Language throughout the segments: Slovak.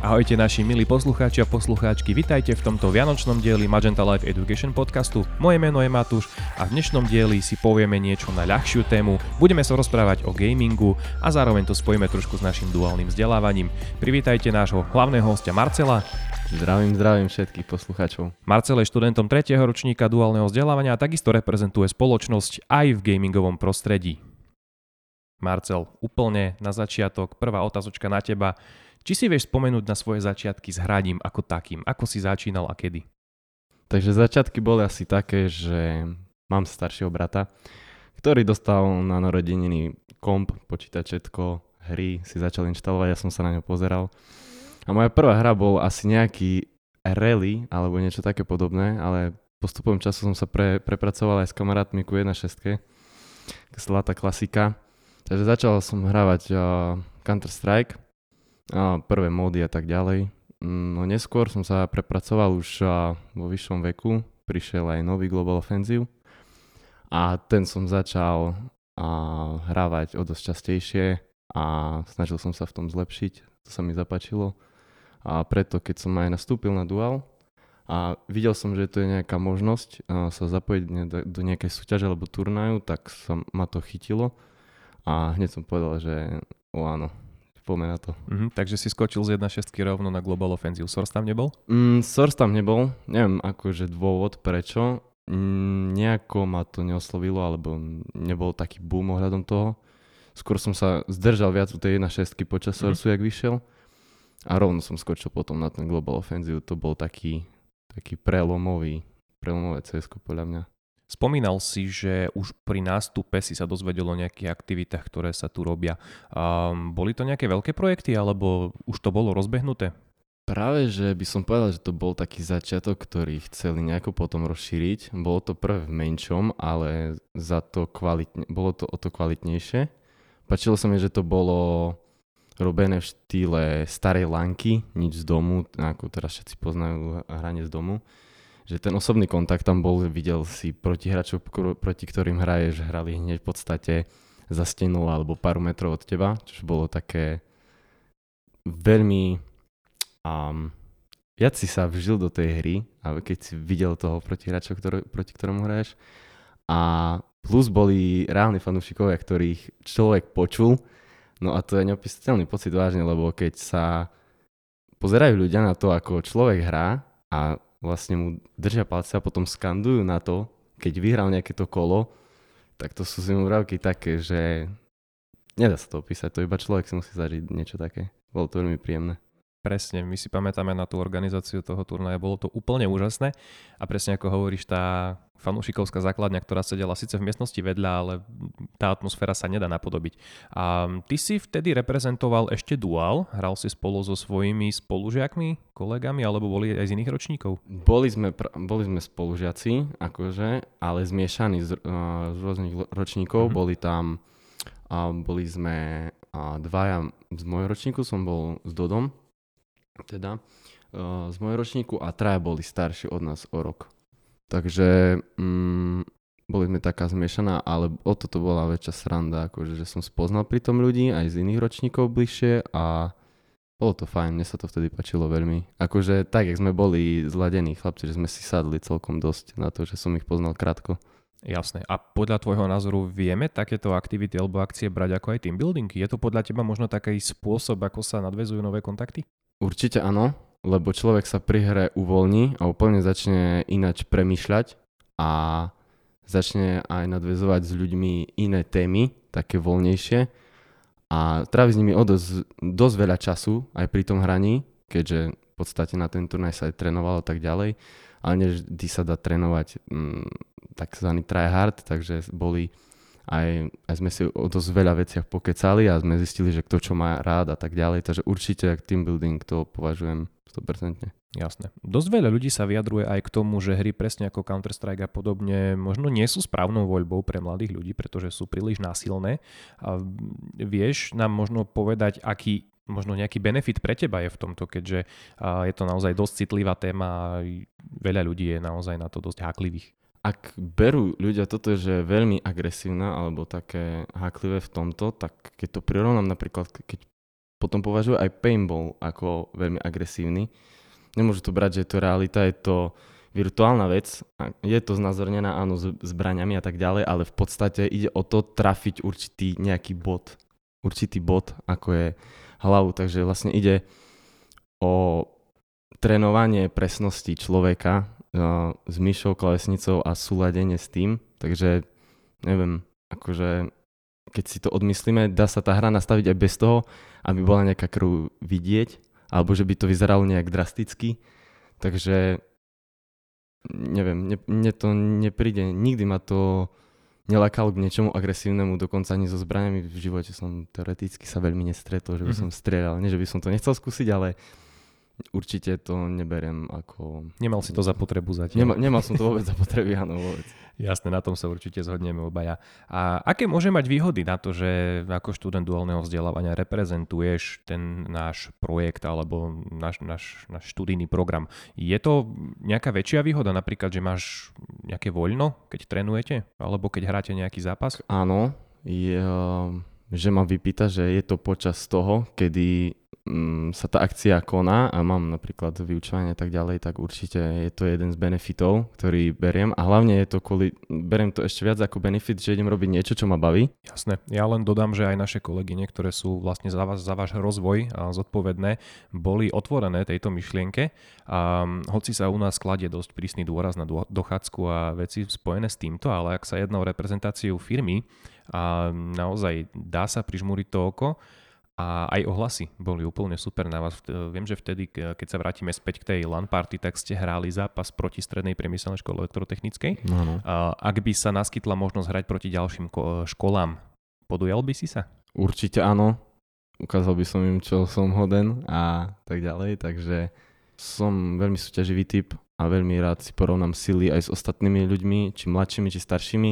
Ahojte naši milí poslucháči a poslucháčky, vitajte v tomto vianočnom dieli Magenta Life Education podcastu. Moje meno je Matúš a v dnešnom dieli si povieme niečo na ľahšiu tému. Budeme sa rozprávať o gamingu a zároveň to spojíme trošku s našim duálnym vzdelávaním. Privítajte nášho hlavného hostia Marcela. Zdravím, zdravím všetkých poslucháčov. Marcel je študentom 3. ročníka duálneho vzdelávania a takisto reprezentuje spoločnosť aj v gamingovom prostredí. Marcel, úplne na začiatok, prvá otázočka na teba. Či si vieš spomenúť na svoje začiatky s hraním ako takým? Ako si začínal a kedy? Takže začiatky boli asi také, že mám staršieho brata, ktorý dostal na narodeniny komp, počítačetko, hry si začal inštalovať, ja som sa na ňo pozeral. A moja prvá hra bol asi nejaký rally alebo niečo také podobné, ale postupom času som sa pre, prepracoval aj s kamarátmi ku 1.6. Zlatá klasika. Takže začal som hrávať uh, Counter-Strike a prvé módy a tak ďalej. Mm, no neskôr som sa prepracoval už vo vyššom veku, prišiel aj nový Global Offensive. A ten som začal hrávať o dosť častejšie a snažil som sa v tom zlepšiť, to sa mi zapačilo a preto keď som aj nastúpil na Dual a videl som, že to je nejaká možnosť sa zapojiť do nejakej súťaže alebo turnaju, tak sa ma to chytilo a hneď som povedal, že o áno, poďme na to. Mm-hmm, takže si skočil z 1.6 rovno na Global Offensive. Source tam nebol? Mm, Source tam nebol. Neviem akože dôvod prečo. Mm, nejako ma to neoslovilo, alebo nebol taký boom ohľadom toho. Skôr som sa zdržal viac u tej 1.6 počas mm-hmm. Sourceu, jak vyšiel. A rovno som skočil potom na ten Global Offensive. To bol taký, taký prelomový, prelomové CS podľa mňa. Spomínal si, že už pri nástupe si sa dozvedel o nejakých aktivitách, ktoré sa tu robia. Um, boli to nejaké veľké projekty, alebo už to bolo rozbehnuté? Práve, že by som povedal, že to bol taký začiatok, ktorý chceli nejako potom rozšíriť. Bolo to prvé v menšom, ale za to kvalitne, bolo to o to kvalitnejšie. Pačilo sa mi, že to bolo robené v štýle starej lanky, nič z domu, ako teraz všetci poznajú hranie z domu že ten osobný kontakt tam bol, videl si protihráčov, proti ktorým hraješ, hrali hneď v podstate za stenu alebo pár metrov od teba, čo bolo také veľmi... Um, viac si sa vžil do tej hry, a keď si videl toho protihráča, ktorý, proti ktorému hraješ. A plus boli reálni fanúšikovia, ktorých človek počul. No a to je neopísateľný pocit vážne, lebo keď sa pozerajú ľudia na to, ako človek hrá a vlastne mu držia palce a potom skandujú na to, keď vyhral nejaké to kolo, tak to sú zimomrávky také, že nedá sa to opísať, to iba človek si musí zažiť niečo také. Bolo to veľmi príjemné. Presne, my si pamätáme na tú organizáciu toho turnaja, bolo to úplne úžasné a presne ako hovoríš, tá fanúšikovská základňa, ktorá sedela síce v miestnosti vedľa, ale tá atmosféra sa nedá napodobiť. A ty si vtedy reprezentoval ešte dual, hral si spolu so svojimi spolužiakmi, kolegami, alebo boli aj z iných ročníkov? Boli sme, boli sme spolužiaci, akože, ale zmiešaní z, uh, z rôznych ročníkov, mm-hmm. boli tam, uh, boli sme uh, dvaja z môjho ročníku, som bol s Dodom, teda uh, z môjho ročníku a traja boli starší od nás o rok. Takže mm, boli sme taká zmiešaná, ale o toto bola väčšia sranda, akože, že som spoznal pri tom ľudí aj z iných ročníkov bližšie a bolo to fajn, mne sa to vtedy páčilo veľmi. Akože tak, jak sme boli zladení chlapci, že sme si sadli celkom dosť na to, že som ich poznal krátko. Jasné. A podľa tvojho názoru vieme takéto aktivity alebo akcie brať ako aj team building? Je to podľa teba možno taký spôsob, ako sa nadvezujú nové kontakty? Určite áno, lebo človek sa pri hre uvoľní a úplne začne ináč premýšľať a začne aj nadvezovať s ľuďmi iné témy, také voľnejšie. A trávi s nimi o dosť, dosť veľa času aj pri tom hraní, keďže v podstate na ten turnaj sa aj trénovalo tak ďalej, ale nevždy sa dá trénovať mm, takzvaný tryhard, takže boli aj, aj sme si o dosť veľa veciach pokecali a sme zistili, že kto čo má rád a tak ďalej, takže určite team building to považujem 100%. Jasné. Dosť veľa ľudí sa vyjadruje aj k tomu, že hry presne ako Counter-Strike a podobne možno nie sú správnou voľbou pre mladých ľudí, pretože sú príliš násilné. A vieš nám možno povedať, aký možno nejaký benefit pre teba je v tomto, keďže je to naozaj dosť citlivá téma a veľa ľudí je naozaj na to dosť háklivých ak berú ľudia toto, že je veľmi agresívna alebo také háklivé v tomto, tak keď to prirovnám napríklad, keď potom považujú aj paintball ako veľmi agresívny. Nemôžu to brať, že je to realita, je to virtuálna vec. Je to znázornená áno s zbraniami a tak ďalej, ale v podstate ide o to trafiť určitý nejaký bod. Určitý bod, ako je hlavu. Takže vlastne ide o trénovanie presnosti človeka s myšou, klavesnicou a súladenie s tým. Takže neviem, akože keď si to odmyslíme, dá sa tá hra nastaviť aj bez toho, aby bola nejaká krv vidieť, alebo že by to vyzeralo nejak drasticky. Takže neviem, mne to nepríde, nikdy ma to nelakalo k niečomu agresívnemu, dokonca ani so zbraniami v živote som teoreticky sa veľmi nestretol, že by mm-hmm. som strieľal. Nie, že by som to nechcel skúsiť, ale určite to neberiem ako... Nemal si to za potrebu zatiaľ. Nemal, nemal som to vôbec za potrebu, áno, vôbec. Jasné, na tom sa určite zhodneme obaja. A aké môže mať výhody na to, že ako študent duálneho vzdelávania reprezentuješ ten náš projekt alebo náš, náš, náš študijný program? Je to nejaká väčšia výhoda, napríklad, že máš nejaké voľno, keď trénujete? Alebo keď hráte nejaký zápas? Áno, je, že ma vypýta, že je to počas toho, kedy Mm, sa tá akcia koná a mám napríklad vyučovanie a tak ďalej, tak určite je to jeden z benefitov, ktorý beriem. A hlavne je to kvôli, beriem to ešte viac ako benefit, že idem robiť niečo, čo ma baví. Jasné, ja len dodám, že aj naše kolegy, ktoré sú vlastne za, vás, za váš rozvoj a zodpovedné, boli otvorené tejto myšlienke. A hoci sa u nás kladie dosť prísny dôraz na dochádzku a veci spojené s týmto, ale ak sa jedná o reprezentáciu firmy a naozaj dá sa prižmúriť to oko, a aj ohlasy boli úplne super na vás. Viem, že vtedy, keď sa vrátime späť k tej LAN party, tak ste hrali zápas proti Strednej priemyselnej škole elektrotechnickej. No, no. Ak by sa naskytla možnosť hrať proti ďalším školám, podujal by si sa? Určite áno. Ukázal by som im, čo som hoden a tak ďalej, takže som veľmi súťaživý typ a veľmi rád si porovnám sily aj s ostatnými ľuďmi, či mladšími, či staršími.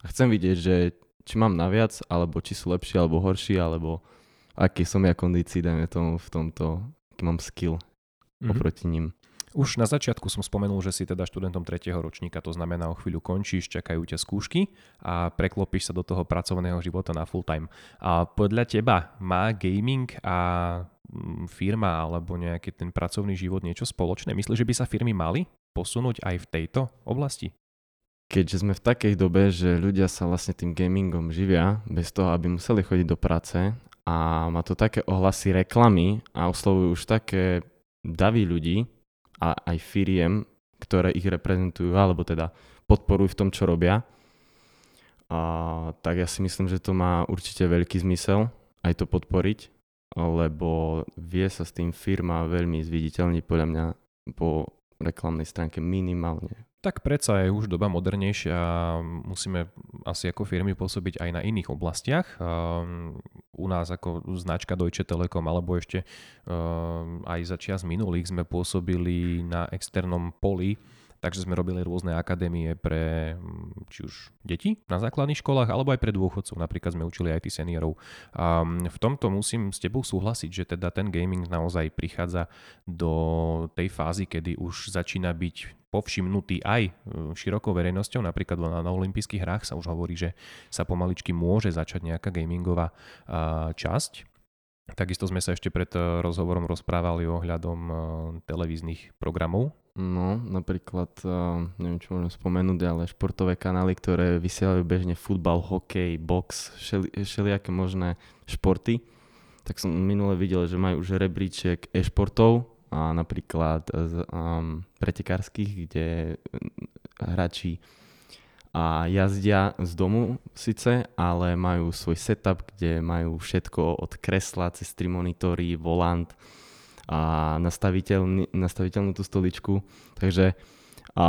A chcem vidieť, že či mám naviac, alebo či sú lepší, alebo horší, alebo aký som ja kondícii, dajme tomu v tomto, aký mám skill mm-hmm. oproti ním. Už na začiatku som spomenul, že si teda študentom 3. ročníka, to znamená o chvíľu končíš, čakajú ťa skúšky a preklopíš sa do toho pracovného života na full time. A podľa teba má gaming a mm, firma alebo nejaký ten pracovný život niečo spoločné? Myslíš, že by sa firmy mali posunúť aj v tejto oblasti? Keďže sme v takej dobe, že ľudia sa vlastne tým gamingom živia bez toho, aby museli chodiť do práce a má to také ohlasy reklamy a oslovujú už také davy ľudí a aj firiem, ktoré ich reprezentujú alebo teda podporujú v tom, čo robia. A, tak ja si myslím, že to má určite veľký zmysel aj to podporiť, lebo vie sa s tým firma veľmi zviditeľniť podľa mňa po reklamnej stránke minimálne tak predsa je už doba modernejšia a musíme asi ako firmy pôsobiť aj na iných oblastiach. U nás ako značka Deutsche Telekom alebo ešte aj za čas minulých sme pôsobili na externom poli Takže sme robili rôzne akadémie pre či už deti na základných školách, alebo aj pre dôchodcov. Napríklad sme učili aj tí seniorov. A mm, v tomto musím s tebou súhlasiť, že teda ten gaming naozaj prichádza do tej fázy, kedy už začína byť povšimnutý aj e, širokou verejnosťou. Napríklad na, na olympijských hrách sa už hovorí, že sa pomaličky môže začať nejaká gamingová časť. Takisto sme sa ešte pred e, rozhovorom rozprávali ohľadom e, televíznych programov No, napríklad, neviem, čo môžem spomenúť, ale športové kanály, ktoré vysielajú bežne futbal, hokej, box, všeli, všelijaké možné športy. Tak som minule videl, že majú už rebríček e-športov, a napríklad z, um, pretekárskych, kde hráči a jazdia z domu síce, ale majú svoj setup, kde majú všetko od kresla cez tri monitory, volant, a nastaviteľnú tú stoličku. Takže a,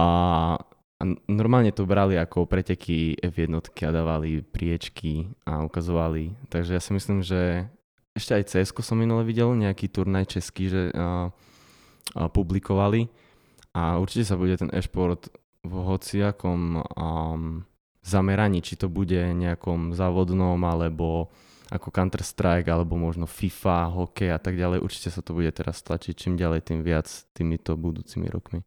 a normálne to brali ako preteky F1 a dávali priečky a ukazovali. Takže ja si myslím, že ešte aj cs som minule videl, nejaký turnaj český, že a publikovali a určite sa bude ten e-šport v hociakom um, zameraní, či to bude nejakom závodnom alebo ako Counter-Strike alebo možno FIFA, hokej a tak ďalej. Určite sa to bude teraz tlačiť čím ďalej, tým viac týmito budúcimi rokmi.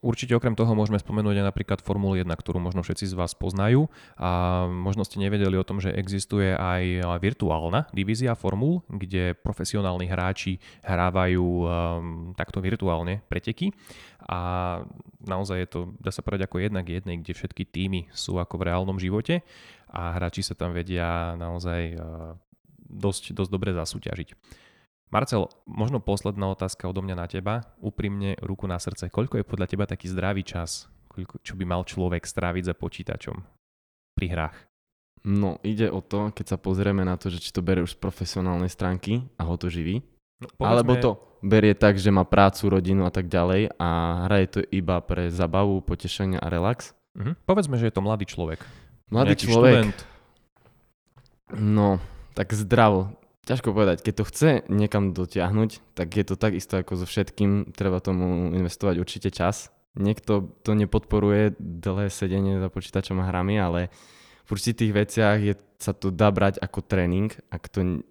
Určite okrem toho môžeme spomenúť aj napríklad Formulu 1, ktorú možno všetci z vás poznajú a možno ste nevedeli o tom, že existuje aj virtuálna divízia Formul, kde profesionálni hráči hrávajú um, takto virtuálne preteky a naozaj je to, dá sa povedať, ako jednak jednej, kde všetky týmy sú ako v reálnom živote a hráči sa tam vedia naozaj uh, dosť, dosť dobre zasúťažiť. Marcel, možno posledná otázka odo mňa na teba. Úprimne, ruku na srdce. Koľko je podľa teba taký zdravý čas, koľko, čo by mal človek stráviť za počítačom pri hrách? No, ide o to, keď sa pozrieme na to, že či to berie už z profesionálnej stránky a ho to živí. No, povedzme... Alebo to berie tak, že má prácu, rodinu a tak ďalej a hraje to iba pre zabavu, potešenie a relax. Uh-huh. Povedzme, že je to mladý človek. Mladý Nejaký človek. Študent. No, tak zdravo ťažko povedať, keď to chce niekam dotiahnuť, tak je to takisto ako so všetkým, treba tomu investovať určite čas. Niekto to nepodporuje dlhé sedenie za počítačom a hrami, ale v určitých veciach je, sa to dá brať ako tréning, ak to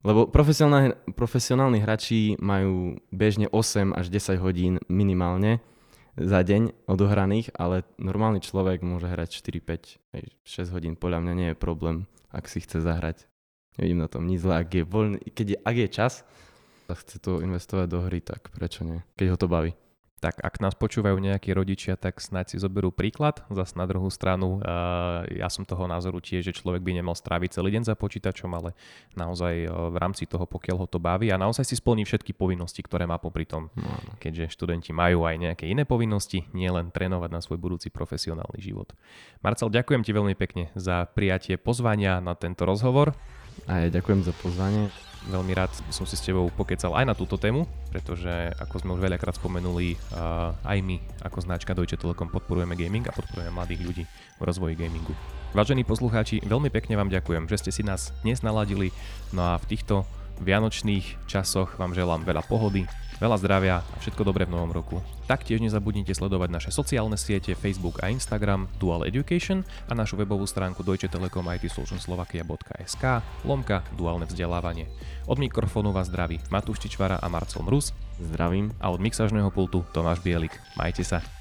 lebo profesionálni, hráči majú bežne 8 až 10 hodín minimálne za deň odohraných, ale normálny človek môže hrať 4, 5, 6 hodín. Podľa mňa nie je problém, ak si chce zahrať Nevidím na tom nič zle, ak je voľný, keď je, ak je čas a chce to investovať do hry, tak prečo nie, keď ho to baví. Tak ak nás počúvajú nejakí rodičia, tak snáď si zoberú príklad. Zas na druhú stranu, ja som toho názoru tiež, že človek by nemal stráviť celý deň za počítačom, ale naozaj v rámci toho, pokiaľ ho to baví a naozaj si splní všetky povinnosti, ktoré má popri tom. No. Keďže študenti majú aj nejaké iné povinnosti, nie len trénovať na svoj budúci profesionálny život. Marcel, ďakujem ti veľmi pekne za prijatie pozvania na tento rozhovor. A ja ďakujem za pozvanie. Veľmi rád som si s tebou pokecal aj na túto tému, pretože ako sme už veľakrát spomenuli, uh, aj my ako značka Deutsche Telekom podporujeme gaming a podporujeme mladých ľudí v rozvoji gamingu. Vážení poslucháči, veľmi pekne vám ďakujem, že ste si nás dnes naladili, no a v týchto vianočných časoch vám želám veľa pohody, veľa zdravia a všetko dobré v novom roku. Taktiež nezabudnite sledovať naše sociálne siete Facebook a Instagram Dual Education a našu webovú stránku Deutsche Telekom IT Solution Slovakia.sk lomka duálne vzdelávanie. Od mikrofónu vás zdraví Matúš Čičvara a Marcel Mrus. Zdravím. A od mixažného pultu Tomáš Bielik. Majte sa.